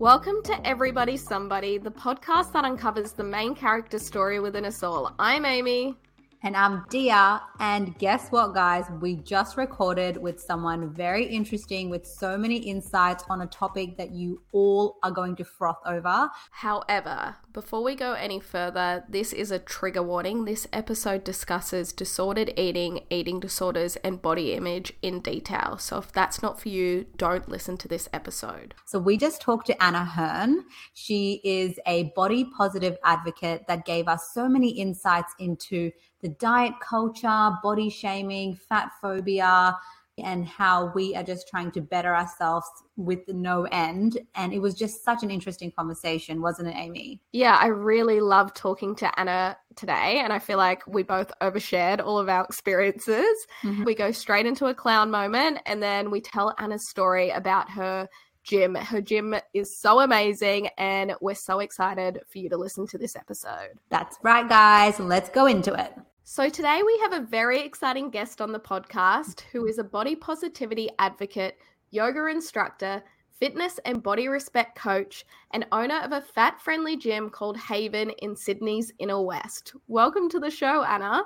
Welcome to Everybody Somebody, the podcast that uncovers the main character story within us all. I'm Amie. And I'm Diya. And guess what, guys? We just recorded with someone very interesting with so many insights on a topic that you all are going to froth over. However, before we go any further, this is a trigger warning. This episode discusses disordered eating, eating disorders, and body image in detail. So if that's not for you, don't listen to this episode. So we just talked to Anna Hearn. She is a body positive advocate that gave us so many insights into the diet culture, body shaming, fat phobia, and how we are just trying to better ourselves with no end. And it was just such an interesting conversation, wasn't it, Amie? Yeah, I really love talking to Anna today. And I feel like we both overshared all of our experiences. Mm-hmm. We go straight into a clown moment and then we tell Anna's story about her gym. Her gym is so amazing, and we're so excited for you to listen to this episode. That's right, guys. Let's go into it. So, today we have a very exciting guest on the podcast who is a body positivity advocate, yoga instructor, fitness and body respect coach, and owner of a fat friendly gym called Haven in Sydney's Inner West. Welcome to the show, Anna.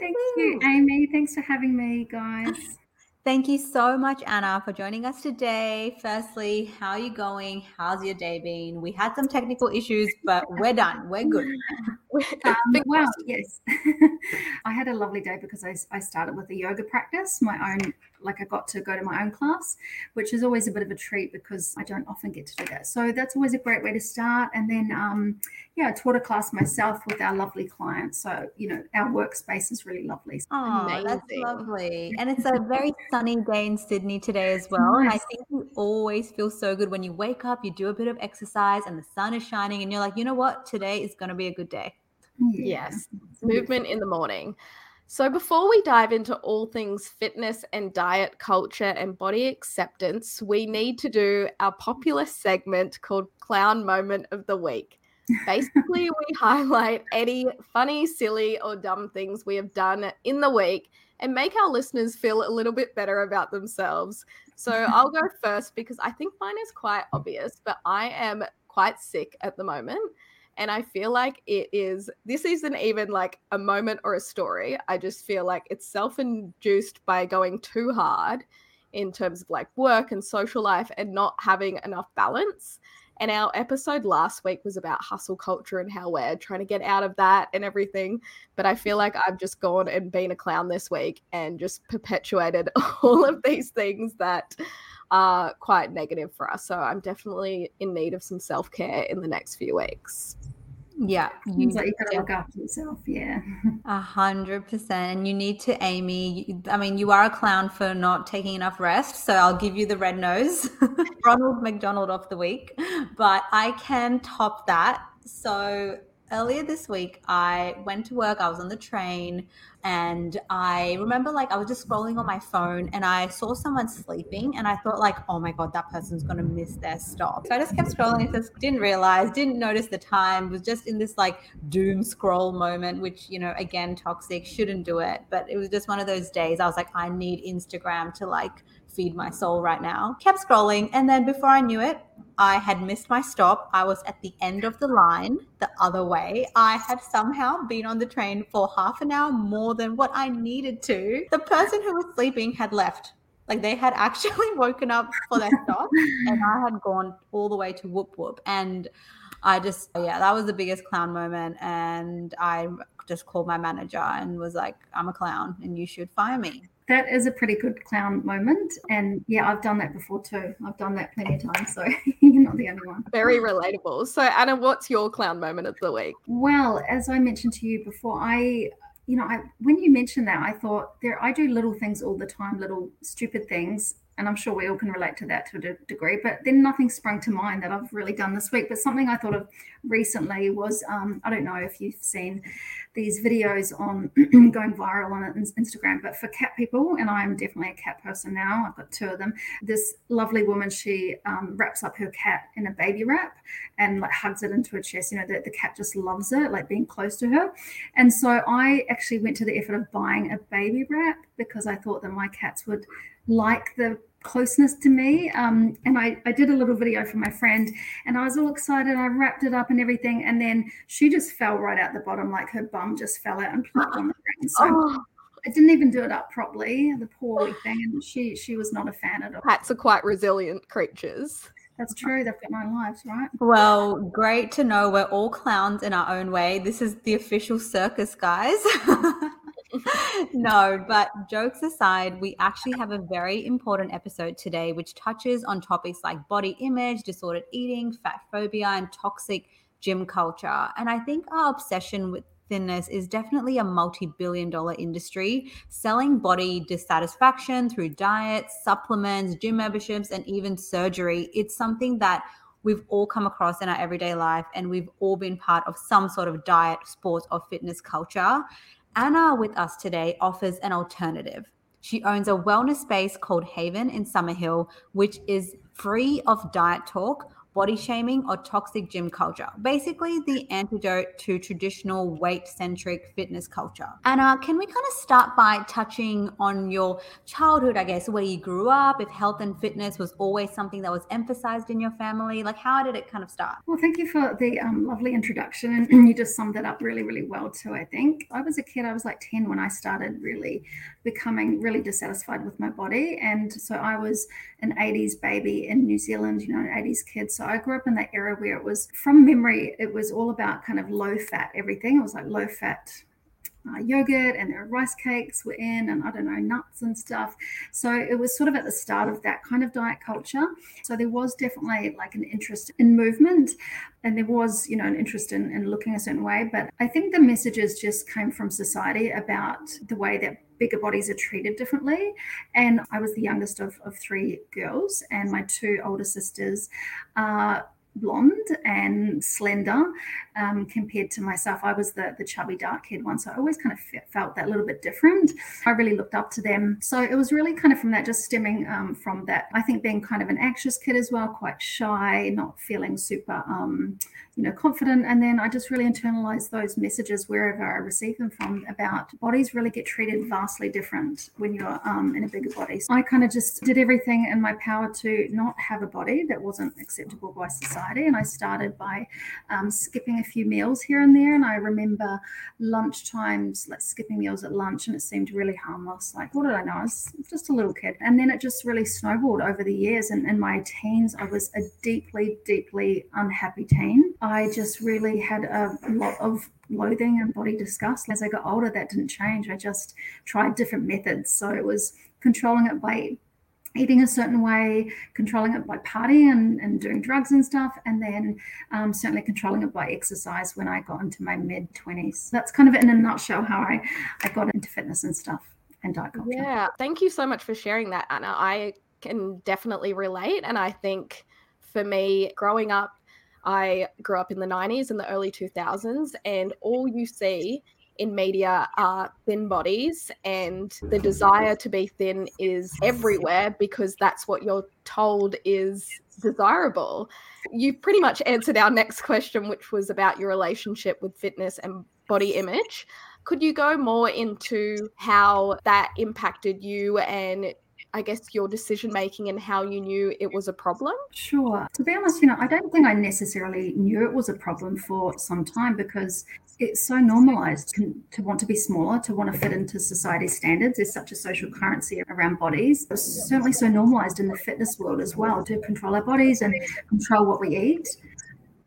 Thank you, Amie. Thanks for having me, guys. Thank you so much, Anna, for joining us today. Firstly, how are you going? How's your day been? We had some technical issues, but we're done. We're good. Um, well, yes. I had a lovely day because I, I started with a yoga practice, my own like I got to go to my own class, which is always a bit of a treat because I don't often get to do that. So that's always a great way to start. And then, um, yeah, I taught a class myself with our lovely clients. So, you know, our workspace is really lovely. Oh, Amazing. that's lovely. And it's a very sunny day in Sydney today as well. Nice. And I think you always feel so good when you wake up, you do a bit of exercise and the sun is shining and you're like, you know what? Today is going to be a good day. Yeah. Yes. Movement in the morning. So, before we dive into all things fitness and diet culture and body acceptance, we need to do our popular segment called Clown Moment of the Week. Basically, we highlight any funny, silly, or dumb things we have done in the week and make our listeners feel a little bit better about themselves. So, I'll go first because I think mine is quite obvious, but I am quite sick at the moment. And I feel like it is, this isn't even like a moment or a story. I just feel like it's self induced by going too hard in terms of like work and social life and not having enough balance. And our episode last week was about hustle culture and how we're trying to get out of that and everything. But I feel like I've just gone and been a clown this week and just perpetuated all of these things that are quite negative for us. So I'm definitely in need of some self care in the next few weeks. Yeah, you like you gotta look after yourself. Yeah, a hundred percent. And you need to, Amie. I mean, you are a clown for not taking enough rest, so I'll give you the red nose, Ronald McDonald of the week. But I can top that. So earlier this week, I went to work. I was on the train. And I remember like I was just scrolling on my phone and I saw someone sleeping and I thought like, oh my God, that person's gonna miss their stop. So I just kept scrolling and just didn't realize, didn't notice the time, was just in this like doom scroll moment, which, you know, again, toxic, shouldn't do it. But it was just one of those days I was like, I need Instagram to like feed my soul right now. Kept scrolling. And then before I knew it, I had missed my stop. I was at the end of the line the other way. I had somehow been on the train for half an hour more than what I needed to. The person who was sleeping had left. Like they had actually woken up for their stop, and I had gone all the way to whoop whoop. And I just, yeah, that was the biggest clown moment. And I just called my manager and was like, I'm a clown and you should fire me that is a pretty good clown moment. And yeah, I've done that before too. I've done that plenty of times. So you're not the only one. Very relatable. So, Anna, what's your clown moment of the week? Well, as I mentioned to you before, I you know, I when you mentioned that, I thought there I do little things all the time, little stupid things and I'm sure we all can relate to that to a degree. But then nothing sprung to mind that I've really done this week. But something I thought of recently was um, I don't know if you've seen these videos on going viral on Instagram, but for cat people, and I'm definitely a cat person now. I've got two of them. This lovely woman, she um, wraps up her cat in a baby wrap and like hugs it into her chest. You know, the, the cat just loves it, like being close to her. And so I actually went to the effort of buying a baby wrap because I thought that my cats would like the closeness to me. Um, and I, I did a little video for my friend and I was all excited. I wrapped it up and everything. And then she just fell right out the bottom, like her bum just fell out and plucked on the ground. So oh. I didn't even do it up properly, the poor thing. And she she was not a fan at all. Cats are quite resilient creatures. That's true. They've got nine lives, right? Well, great to know we're all clowns in our own way. This is the official circus, guys. no, but jokes aside, we actually have a very important episode today which touches on topics like body image, disordered eating, fat phobia, and toxic gym culture. And I think our obsession with thinness is definitely a multi billion dollar industry, selling body dissatisfaction through diets, supplements, gym memberships, and even surgery. It's something that we've all come across in our everyday life, and we've all been part of some sort of diet, sports, or fitness culture. Anna with us today offers an alternative. She owns a wellness space called Haven in Summer Hill, which is free of diet talk body shaming or toxic gym culture. Basically, the antidote to traditional weight centric fitness culture. Anna, can we kind of start by touching on your childhood, I guess, where you grew up, if health and fitness was always something that was emphasized in your family? Like, how did it kind of start? Well, thank you for the um, lovely introduction. And you just summed it up really, really well, too, I think. I was a kid, I was like 10 when I started really becoming really dissatisfied with my body. And so I was an 80s baby in New Zealand, you know, an 80s kid. So I grew up in that era where it was from memory, it was all about kind of low fat everything. It was like low fat uh, yogurt and there rice cakes were in and I don't know nuts and stuff. So it was sort of at the start of that kind of diet culture. So there was definitely like an interest in movement and there was you know an interest in, in looking a certain way. But I think the messages just came from society about the way that bigger bodies are treated differently. And I was the youngest of, of three girls and my two older sisters. Uh, blonde and slender um, compared to myself. I was the, the chubby dark haired one. So I always kind of felt that little bit different. I really looked up to them. So it was really kind of from that, just stemming um, from that. I think being kind of an anxious kid as well, quite shy, not feeling super, um, you know, confident. And then I just really internalized those messages wherever I receive them from about bodies really get treated vastly different when you're um, in a bigger body. So I kind of just did everything in my power to not have a body that wasn't acceptable by society. And I started by um, skipping a few meals here and there. And I remember lunch times, like skipping meals at lunch, and it seemed really harmless. Like, what did I know? I was just a little kid. And then it just really snowballed over the years. And in my teens, I was a deeply, deeply unhappy teen. I just really had a lot of loathing and body disgust. As I got older, that didn't change. I just tried different methods. So it was controlling it by eating a certain way, controlling it by partying and, and doing drugs and stuff, and then um, certainly controlling it by exercise when I got into my mid 20s. That's kind of in a nutshell how I, I got into fitness and stuff and diet culture. Yeah, thank you so much for sharing that, Anna. I can definitely relate. And I think for me, growing up, I grew up in the 90s and the early 2000s, and all you see in media are thin bodies, and the desire to be thin is everywhere because that's what you're told is desirable. You pretty much answered our next question, which was about your relationship with fitness and body image. Could you go more into how that impacted you and I guess, your decision making and how you knew it was a problem? Sure. To be honest, you know, I don't think I necessarily knew it was a problem for some time because it's so normalized to, want to be smaller, to want to fit into society's standards. There's such a social currency around bodies. It's certainly so normalized in the fitness world as well to control our bodies and control what we eat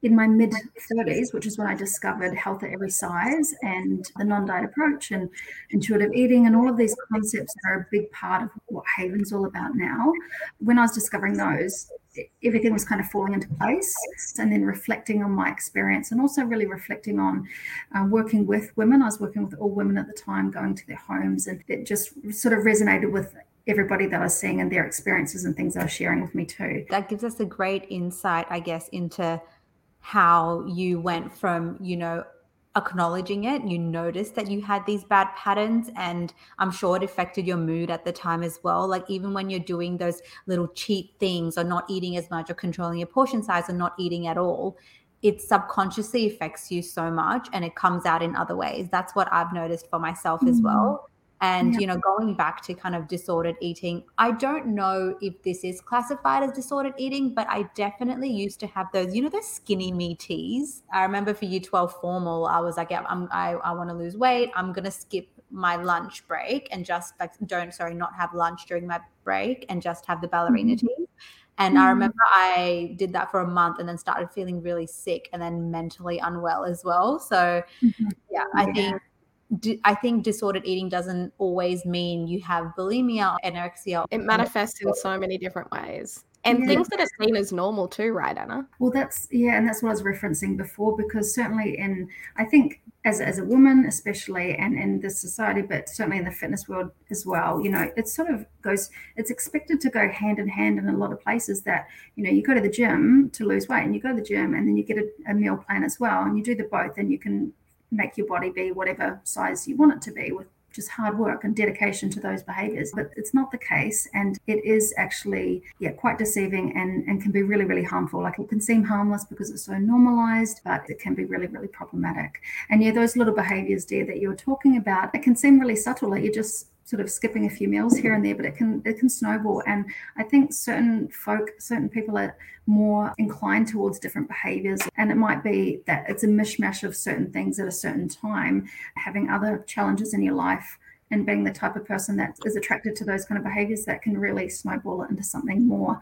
in my mid 30s, which is when I discovered health at every size and the non diet approach and intuitive eating, and all of these concepts are a big part of what Haven's all about now. When I was discovering those, everything was kind of falling into place and then reflecting on my experience and also really reflecting on uh, working with women. I was working with all women at the time going to their homes and it just sort of resonated with everybody that i was seeing and their experiences and things they were sharing with me too. That gives us a great insight i guess into how you went from, you know, acknowledging it, you noticed that you had these bad patterns, and I'm sure it affected your mood at the time as well. Like, even when you're doing those little cheat things or not eating as much or controlling your portion size or not eating at all, it subconsciously affects you so much and it comes out in other ways. That's what I've noticed for myself mm-hmm. as well. And, yeah. you know, going back to kind of disordered eating, I don't know if this is classified as disordered eating, but I definitely used to have those, you know, those skinny me teas. I remember for year 12 formal, I was like, yeah, I'm, I, I want to lose weight. I'm going to skip my lunch break and just like, don't, sorry, not have lunch during my break and just have the ballerina mm-hmm. tea. And mm-hmm. I remember I did that for a month and then started feeling really sick and then mentally unwell as well. So, mm-hmm. yeah, I yeah. think I think disordered eating doesn't always mean you have bulimia, anorexia. It manifests in so many different ways. And yeah. things that are seen as normal too, right, Anna? Well, that's, yeah, and that's what I was referencing before, because certainly in, I think as, as a woman, especially, and in this society, but certainly in the fitness world as well, you know, it sort of goes, it's expected to go hand in hand in a lot of places that, you know, you go to the gym to lose weight and you go to the gym and then you get a, a meal plan as well, and you do the both, and you can make your body be whatever size you want it to be with just hard work and dedication to those behaviors. But it's not the case. And it is actually, yeah, quite deceiving and, and can be really, really harmful. Like it can seem harmless because it's so normalized, but it can be really, really problematic. And yeah, those little behaviors, Diya, that you were talking about, it can seem really subtle. Like you just sort of skipping a few meals here and there, but it can it can snowball. And I think certain folk, certain people are more inclined towards different behaviors. And it might be that it's a mishmash of certain things at a certain time, having other challenges in your life and being the type of person that is attracted to those kind of behaviors that can really snowball it into something more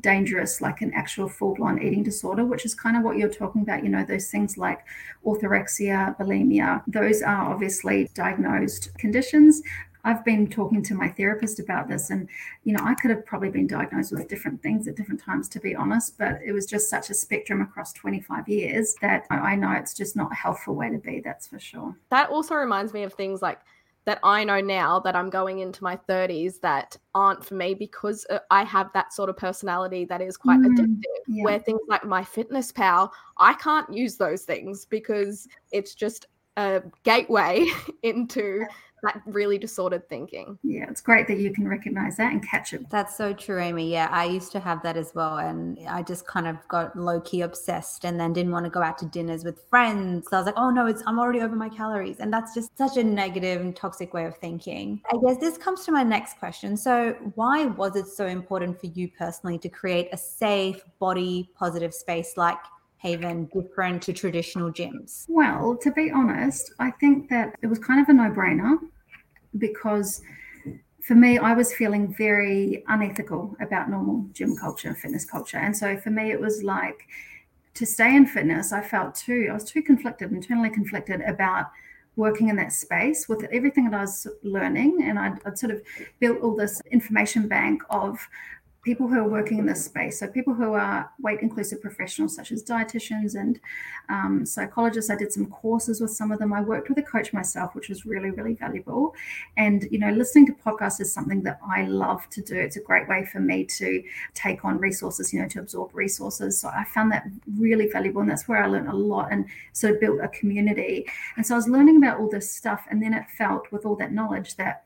dangerous, like an actual full blown eating disorder, which is kind of what you're talking about. You know, those things like orthorexia, bulimia, those are obviously diagnosed conditions. I've been talking to my therapist about this, and you know, I could have probably been diagnosed with different things at different times, to be honest. But it was just such a spectrum across 25 years that I know it's just not a helpful way to be. That's for sure. That also reminds me of things like that I know now that I'm going into my 30s that aren't for me because uh, I have that sort of personality that is quite mm, addictive. Yeah. Where things like MyFitnessPal, I can't use those things because it's just a gateway into that really disordered thinking. Yeah, it's great that you can recognize that and catch it. That's so true, Amie. Yeah, I used to have that as well. And I just kind of got low key obsessed and then didn't want to go out to dinners with friends. So I was like, oh no, it's I'm already over my calories. And that's just such a negative and toxic way of thinking. I guess this comes to my next question. So, why was it so important for you personally to create a safe, body positive space like Haven different to traditional gyms? Well, to be honest, I think that it was kind of a no brainer because for me, I was feeling very unethical about normal gym culture, fitness culture. And so for me, it was like to stay in fitness, I felt too, I was too conflicted, internally conflicted about working in that space with everything that I was learning. And I'd, I'd, sort of built all this information bank of people who are working in this space. So people who are weight inclusive professionals, such as dietitians and um, psychologists. I did some courses with some of them. I worked with a coach myself, which was really, really valuable. And you know, listening to podcasts is something that I love to do. It's a great way for me to take on resources, you know, to absorb resources. So I found that really valuable, and that's where I learned a lot and sort of built a community. And so I was learning about all this stuff, and then it felt with all that knowledge that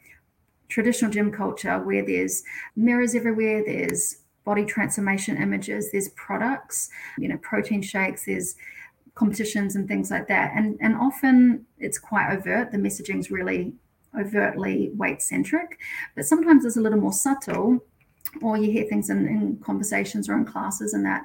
traditional gym culture where there's mirrors everywhere, there's body transformation images, there's products, you know, protein shakes, there's competitions and things like that. And and often it's quite overt. The messaging is really overtly weight centric, but sometimes it's a little more subtle or you hear things in, in conversations or in classes and that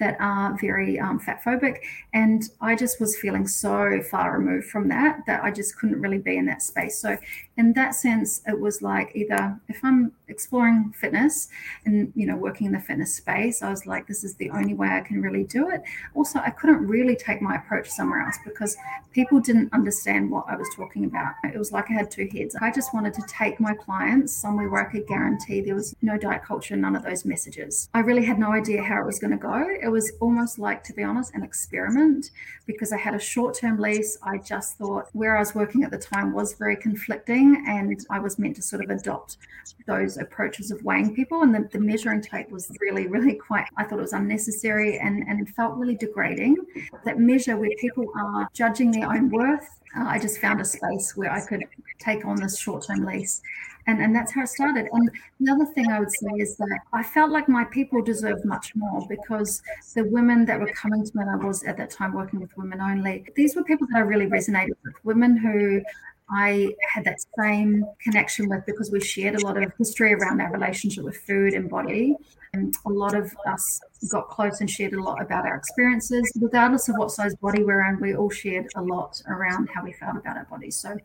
that are very um, fat phobic. And I just was feeling so far removed from that that I just couldn't really be in that space. So, in that sense, it was like either if I'm exploring fitness and, you know, working in the fitness space, I was like, this is the only way I can really do it. Also, I couldn't really take my approach somewhere else because people didn't understand what I was talking about. It was like I had two heads. I just wanted to take my clients somewhere where I could guarantee there was no diet culture, none of those messages. I really had no idea how it was going to go it was almost like, to be honest, an experiment because I had a short term lease. I just thought where I was working at the time was very conflicting, and I was meant to sort of adopt those approaches of weighing people. And the, the measuring tape was really, really quite, I thought it was unnecessary and, and felt really degrading. That measure where people are judging their own worth, uh, I just found a space where I could take on this short term lease and and that's how it started and the other thing i would say is that i felt like my people deserved much more because the women that were coming to me and i was at that time working with women only these were people that i really resonated with women who I had that same connection with because we shared a lot of history around our relationship with food and body. And a lot of us got close and shared a lot about our experiences. Regardless of what size body we're in, we all shared a lot around how we felt about our bodies. So,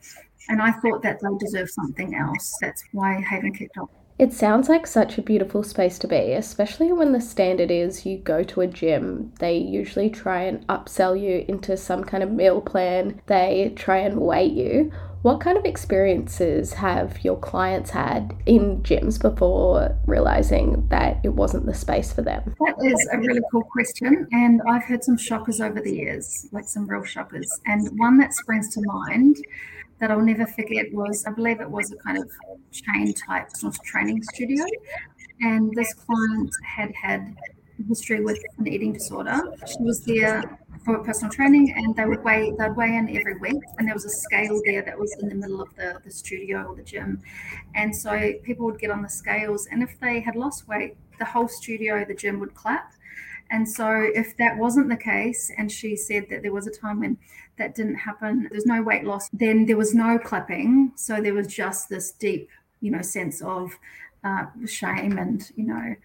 and I thought that they deserve something else. That's why Haven kicked off. It sounds like such a beautiful space to be, especially when the standard is you go to a gym. They usually try and upsell you into some kind of meal plan, they try and weight you. What kind of experiences have your clients had in gyms before realizing that it wasn't the space for them? That is a really cool question. And I've had some shockers over the years, like some real shockers. And one that springs to mind that I'll never forget was I believe it was a kind of chain type sort of training studio. And this client had had history with an eating disorder. She was there for personal training and they would weigh they'd weigh in every week and there was a scale there that was in the middle of the, the studio or the gym and so people would get on the scales and if they had lost weight the whole studio the gym would clap and so if that wasn't the case and she said that there was a time when that didn't happen there's no weight loss then there was no clapping. So there was just this deep you know sense of uh, shame and you know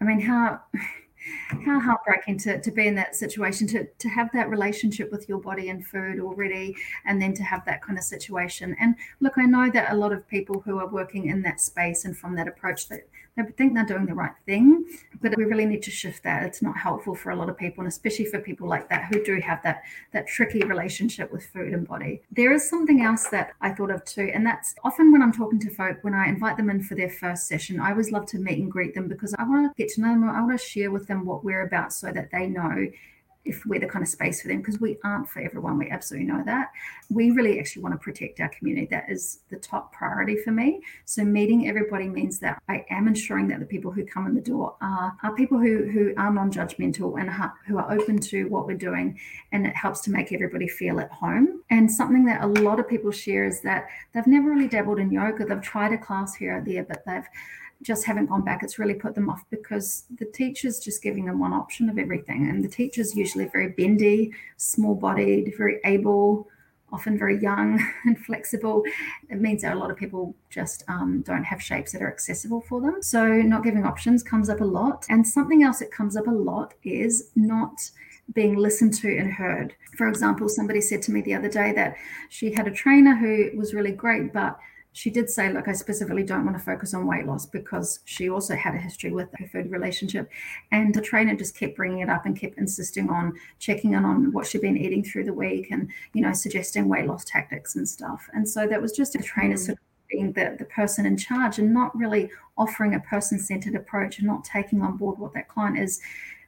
i mean how how heartbreaking to, to be in that situation to, to have that relationship with your body and food already and then to have that kind of situation. And look i know that a lot of people who are working in that space and from that approach that they think they're doing the right thing, but we really need to shift that. It's not helpful for a lot of people, and especially for people like that who do have that that tricky relationship with food and body. There is something else that I thought of too, and that's often when I'm talking to folk, when I invite them in for their first session, I always love to meet and greet them because I want to get to know them. I want to share with them what we're about so that they know if we're the kind of space for them because we aren't for everyone we absolutely know that. We really actually want to protect our community. That is the top priority for me. So meeting everybody means that i am ensuring that the people who come in the door are, are people who who are non-judgmental and who are open to what we're doing and it helps to make everybody feel at home. And something that a lot of people share is that they've never really dabbled in yoga. They've tried a class here or there but they've just haven't gone back. It's really put them off because the teacher's just giving them one option of everything. And the teacher's usually very bendy, small bodied, very able, often very young and flexible. It means that a lot of people just um, don't have shapes that are accessible for them. So, not giving options comes up a lot. And something else that comes up a lot is not being listened to and heard. For example, somebody said to me the other day that she had a trainer who was really great, but she did say, look, I specifically don't want to focus on weight loss because she also had a history with her food relationship. And the trainer just kept bringing it up and kept insisting on checking in on what she'd been eating through the week and, you know, suggesting weight loss tactics and stuff. And so that was just a trainer mm. sort of being the, the person in charge and not really offering a person centered approach and not taking on board what that client is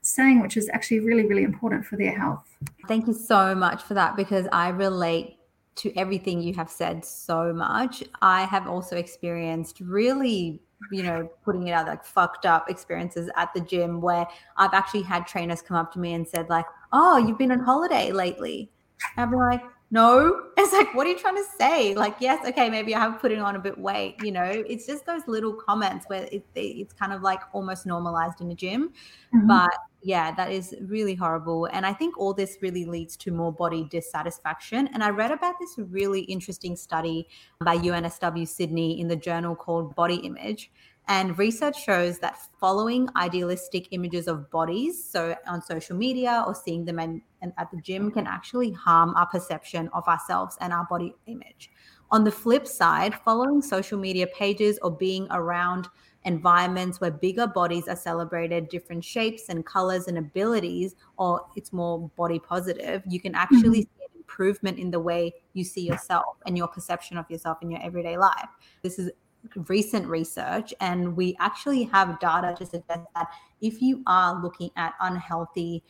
saying, which is actually really, really important for their health. Thank you so much for that because I relate to everything you have said so much. I have also experienced really, you know, putting it out like fucked up experiences at the gym where I've actually had trainers come up to me and said, like, oh, you've been on holiday lately. And I'm like, no. It's like, what are you trying to say? Like, yes, okay, maybe I have putting on a bit weight. You know, it's just those little comments where it, it's kind of like almost normalized in the gym. Mm-hmm. But yeah, that is really horrible. And I think all this really leads to more body dissatisfaction. And I read about this really interesting study by UNSW Sydney in the journal called Body Image. And research shows that following idealistic images of bodies, so on social media or seeing them in, in, at the gym, can actually harm our perception of ourselves and our body image. On the flip side, following social media pages or being around environments where bigger bodies are celebrated, different shapes and colors and abilities, or it's more body positive, you can actually mm-hmm. see an improvement in the way you see yourself and your perception of yourself in your everyday life. This is recent research, and we actually have data to suggest that if you are looking at unhealthy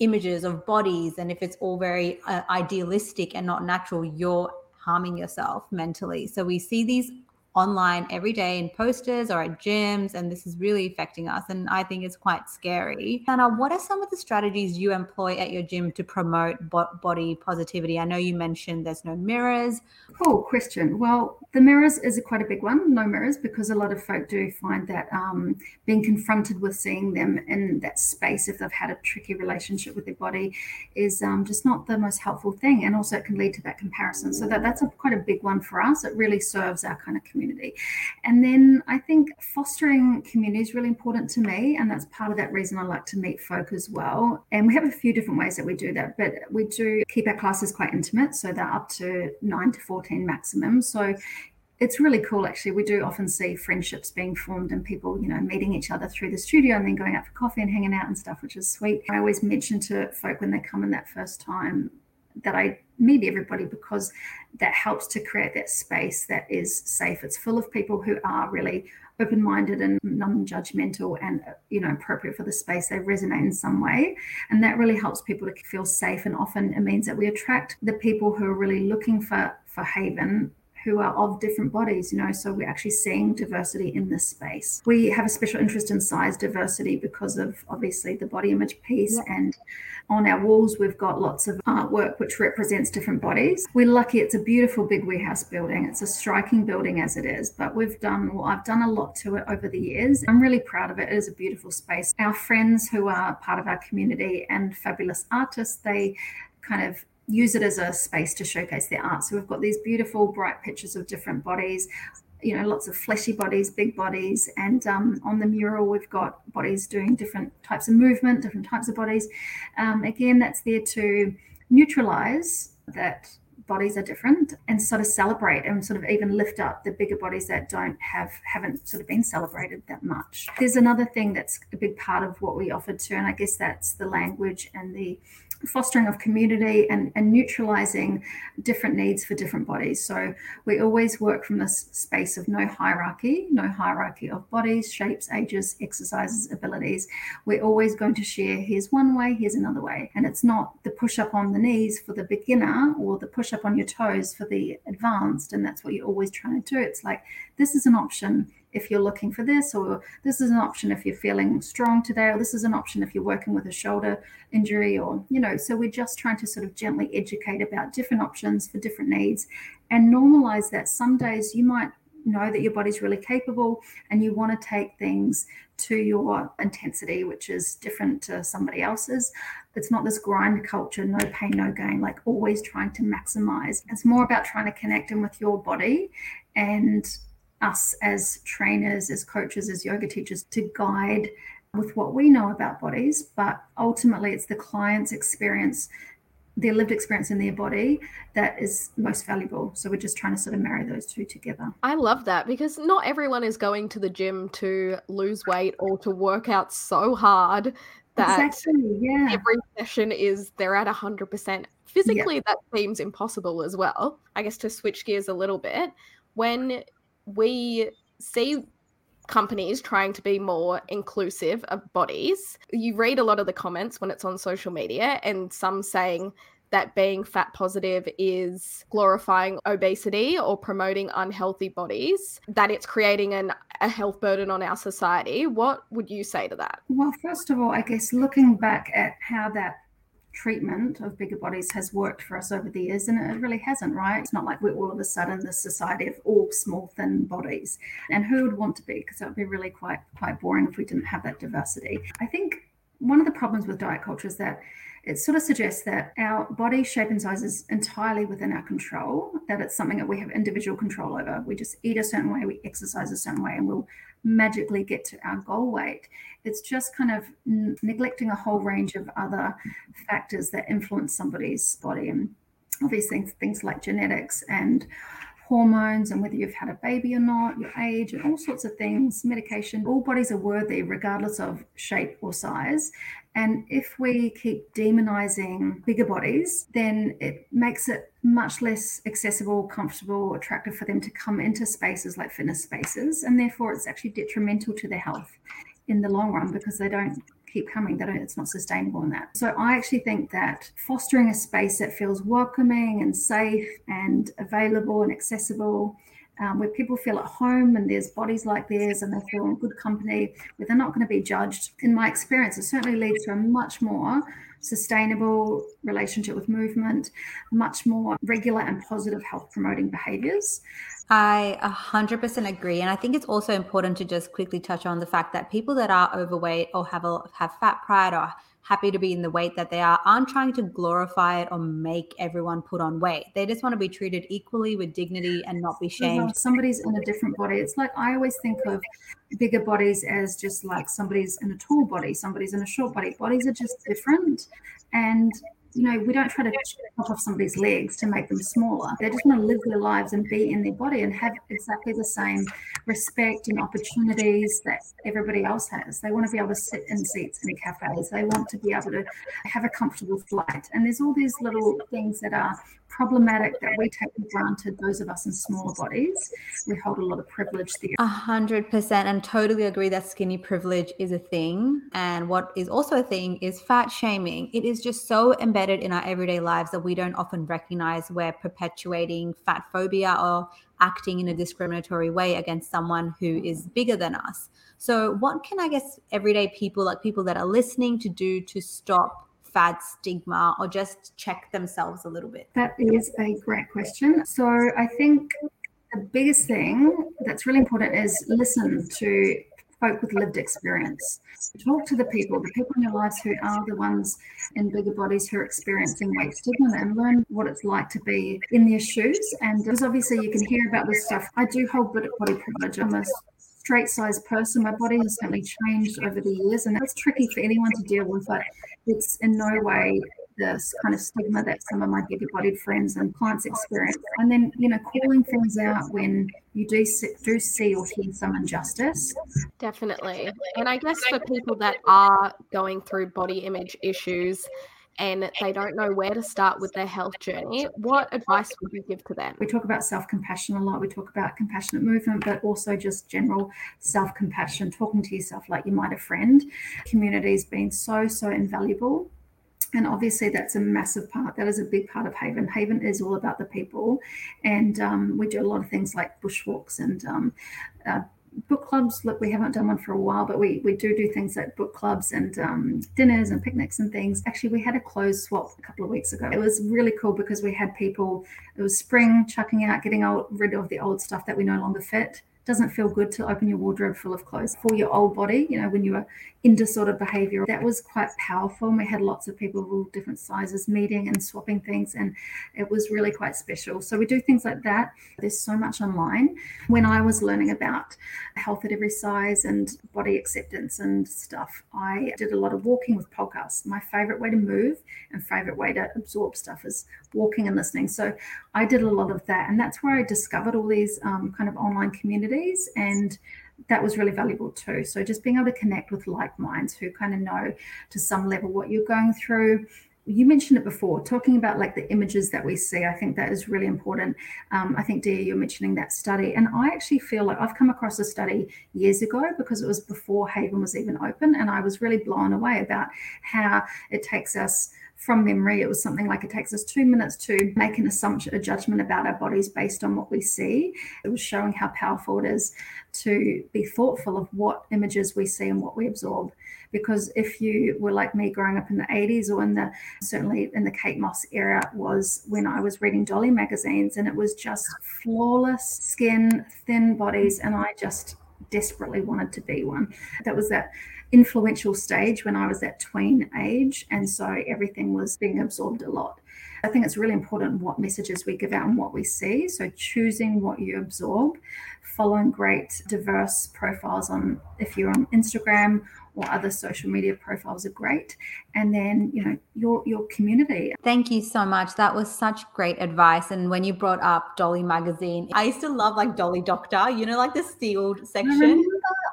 images of bodies and if it's all very uh, idealistic and not natural, you're harming yourself mentally. So we see these online every day in posters or at gyms, and this is really affecting us. And I think it's quite scary. Anna, what are some of the strategies you employ at your gym to promote bo- body positivity? I know you mentioned there's no mirrors. Cool question. Well, the mirrors is a quite a big one. No mirrors because a lot of folk do find that um, being confronted with seeing them in that space, if they've had a tricky relationship with their body, is um, just not the most helpful thing, and also it can lead to that comparison. So that that's a quite a big one for us. It really serves our kind of community, and then I think fostering community is really important to me, and that's part of that reason I like to meet folk as well. And we have a few different ways that we do that, but we do keep our classes quite intimate, so they're up to nine to fourteen maximum. So it's really cool actually we do often see friendships being formed and people you know meeting each other through the studio and then going out for coffee and hanging out and stuff which is sweet i always mention to folk when they come in that first time that i meet everybody because that helps to create that space that is safe. It's full of people who are really open-minded and non-judgmental and you know appropriate for the space. They resonate in some way. And that really helps people to feel safe. And often it means that we attract the people who are really looking for for haven who are of different bodies, you know, so we're actually seeing diversity in this space. We have a special interest in size diversity because of obviously the body image piece yeah. and on our walls we've got lots of artwork which represents different bodies. We're lucky it's a beautiful big warehouse building. It's a striking building as it is, but we've done well, I've done a lot to it over the years. I'm really proud of it. It is a beautiful space. Our friends who are part of our community and fabulous artists, they kind of use it as a space to showcase their art. So we've got these beautiful, bright pictures of different bodies, you know, lots of fleshy bodies, big bodies. And um, on the mural, we've got bodies doing different types of movement, different types of bodies. Um, again, that's there to neutralize that bodies are different and sort of celebrate and sort of even lift up the bigger bodies that don't have haven't sort of been celebrated that much there's another thing that's a big part of what we offer too and i guess that's the language and the fostering of community and, and neutralizing different needs for different bodies. So we always work from this space of no hierarchy, no hierarchy of bodies, shapes, ages, exercises, abilities. We're always going to share here's one way, here's another way. And it's not the push up on the knees for the beginner or the push up on your toes for the advanced. And that's what you're always trying to do. It's like this is an option if you're looking for this, or this is an option if you're feeling strong today, or this is an option if you're working with a shoulder injury, or, you know, so we're just trying to sort of gently educate about different options for different needs and normalize that. Some days you might know that your body's really capable and you want to take things to your intensity, which is different to somebody else's. It's not this grind culture, no pain, no gain, like always trying to maximize. It's more about trying to connect in with your body and us as trainers, as coaches, as yoga teachers to guide with what we know about bodies, but ultimately it's the client's experience, their lived experience in their body that is most valuable. So we're just trying to sort of marry those two together. I love that because not everyone is going to the gym to lose weight or to work out so hard that exactly, yeah. every session is they're at 100%. Physically, yep. that seems impossible as well. I guess to switch gears a little bit, when we see companies trying to be more inclusive of bodies. You read a lot of the comments when it's on social media, and some saying that being fat positive is glorifying obesity or promoting unhealthy bodies, that it's creating an, a health burden on our society. What would you say to that? Well, first of all, I guess looking back at how that treatment of bigger bodies has worked for us over the years, and it really hasn't, right? It's not like we're all of a sudden this society of all small, thin bodies. And who would want to be? Because that would be really quite quite boring if we didn't have that diversity. I think one of the problems with diet culture is that it sort of suggests that our body shape and size is entirely within our control, that it's something that we have individual control over. We just eat a certain way, we exercise a certain way, and we'll magically get to our goal weight. It's just kind of n- neglecting a whole range of other factors that influence somebody's body. And obviously, things like genetics and hormones and whether you've had a baby or not, your age, and all sorts of things, medication. All bodies are worthy, regardless of shape or size. And if we keep demonizing bigger bodies, then it makes it much less accessible, comfortable, attractive for them to come into spaces like fitness spaces. And therefore, it's actually detrimental to their health in the long run because they don't keep coming. Don't, it's not sustainable in that. So I actually think that fostering a space that feels welcoming and safe and available and accessible um, where people feel at home and there's bodies like theirs and they feel in good company, where they're not going to be judged. In my experience, it certainly leads to a much more sustainable relationship with movement, much more regular and positive health promoting behaviors. I 100% agree. And I think it's also important to just quickly touch on the fact that people that are overweight or have a, have fat pride or happy to be in the weight that they are aren't trying to glorify it or make everyone put on weight. They just want to be treated equally with dignity and not be shamed. Somebody's in a different body. It's like I always think of bigger bodies as just like somebody's in a tall body, somebody's in a short body. Bodies are just different. And you know, we don't try to chop off somebody's legs to make them smaller. They just want to live their lives and be in their body and have exactly the same respect and opportunities that everybody else has. They want to be able to sit in seats in cafes. They want to be able to have a comfortable flight. And there's all these little things that are problematic that we take for granted, those of us in smaller bodies. We hold a lot of privilege there. A hundred percent and totally agree that skinny privilege is a thing. And what is also a thing is fat shaming. It is just so embedded in our everyday lives that we don't often recognize we're perpetuating fat phobia or acting in a discriminatory way against someone who is bigger than us. So, what can I guess everyday people, like people that are listening, to do to stop fat stigma or just check themselves a little bit? That is a great question. So I think the biggest thing that's really important is listen to folk with lived experience. Talk to the people, the people in your lives who are the ones in bigger bodies who are experiencing weight stigma and learn what it's like to be in their shoes. And because obviously you can hear about this stuff. I do hold body privilege. I'm a straight sized person. My body has certainly changed over the years, and that's tricky for anyone to deal with. But it's in no way this kind of stigma that some of my bigger bodied friends and clients experience. And then, you know, calling things out when you do see, do see or hear some injustice. Definitely. And I guess for people that are going through body image issues, and they don't know where to start with their health journey, what advice would you give to them? We talk about self compassion a lot. We talk about compassionate movement, but also just general self compassion, talking to yourself like you might a friend. Community has been so, so invaluable. And obviously, that's a massive part. That is a big part of Haven. Haven is all about the people. And um, we do a lot of things like bushwalks and um, uh, book clubs look we haven't done one for a while but we we do do things like book clubs and um, dinners and picnics and things. Actually we had a clothes swap a couple of weeks ago. It was really cool because we had people it was spring chucking out getting old, rid of the old stuff that we no longer fit. Doesn't feel good to open your wardrobe full of clothes for your old body, you know, when you were disordered behavior. That was quite powerful. And we had lots of people of all different sizes meeting and swapping things, and it was really quite special. So we do things like that. There's so much online. When I was learning about health at every size and body acceptance and stuff, I did a lot of walking with podcasts. My favorite way to move and favorite way to absorb stuff is walking and listening. So I did a lot of that. And that's where I discovered all these um, kind of online communities. And that was really valuable too. So just being able to connect with like minds who kind of know to some level what you're going through. You mentioned it before, talking about like the images that we see. I think that is really important. Um, I think, Diya, you're mentioning that study. And I actually feel like I've come across a study years ago because it was before Haven was even open. And I was really blown away about how it takes us from memory, it was something like it takes us two minutes to make an assumption, a judgment about our bodies based on what we see. It was showing how powerful it is to be thoughtful of what images we see and what we absorb. Because if you were like me growing up in the 80s or in the certainly in the Kate Moss era was when I was reading Dolly magazines and it was just flawless skin, thin bodies, and I just desperately wanted to be one. That was that influential stage when I was that tween age. And so everything was being absorbed a lot. I think it's really important what messages we give out and what we see. So choosing what you absorb, following great diverse profiles on if you're on Instagram or other social media profiles are great. And then you know your your community. Thank you so much. That was such great advice. And when you brought up dolly magazine i used to love like dolly doctor you know like the sealed section.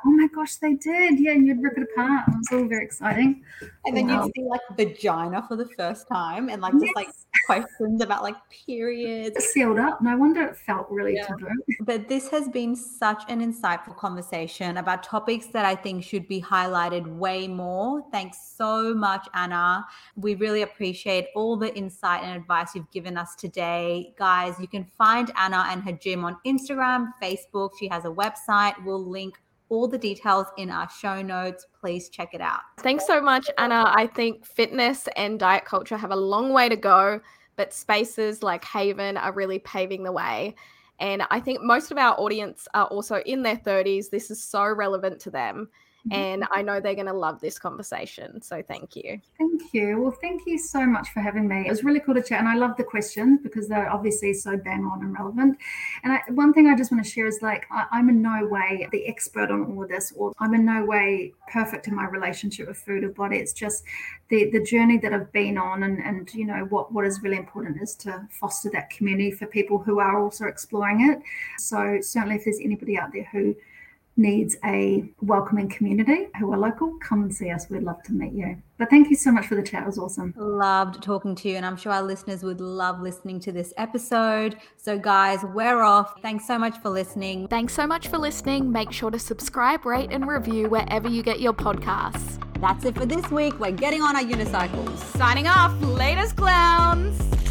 oh my gosh they did. Yeah and you'd rip it apart. It was all very exciting. And then wow. you'd see like vagina for the first time and like just yes. like questions about like periods. sealed up. No wonder it felt really yeah. taboo. But this has been such an insightful conversation about topics that I think should be highlighted way more. Thanks so much, Anna. We really appreciate all the insight and advice you've given us today. Guys, you can find Anna and her gym on Instagram, Facebook. She has a website. We'll link all the details in our show notes. Please check it out. Thanks so much, Anna. I think fitness and diet culture have a long way to go, but spaces like Haven are really paving the way. And I think most of our audience are also in their 30s. This is so relevant to them. Mm-hmm. and I know they're going to love this conversation. So thank you. Thank you. Well, thank you so much for having me. It was really cool to chat, and I love the questions because they're obviously so bang on and relevant. And I, one thing I just want to share is like I, I'm in no way the expert on all of this, or I'm in no way perfect in my relationship with food or body. It's just the the journey that I've been on, and and you know what what is really important is to foster that community for people who are also exploring it. So certainly, if there's anybody out there who needs a welcoming community who are local, come and see us. We'd love to meet you. But thank you so much for the chat. It was awesome. Loved talking to you. And I'm sure our listeners would love listening to this episode. So, guys, we're off. Thanks so much for listening. Thanks so much for listening. Make sure to subscribe, rate, and review wherever you get your podcasts. That's it for this week. We're getting on our unicycles. Signing off. Latest clowns.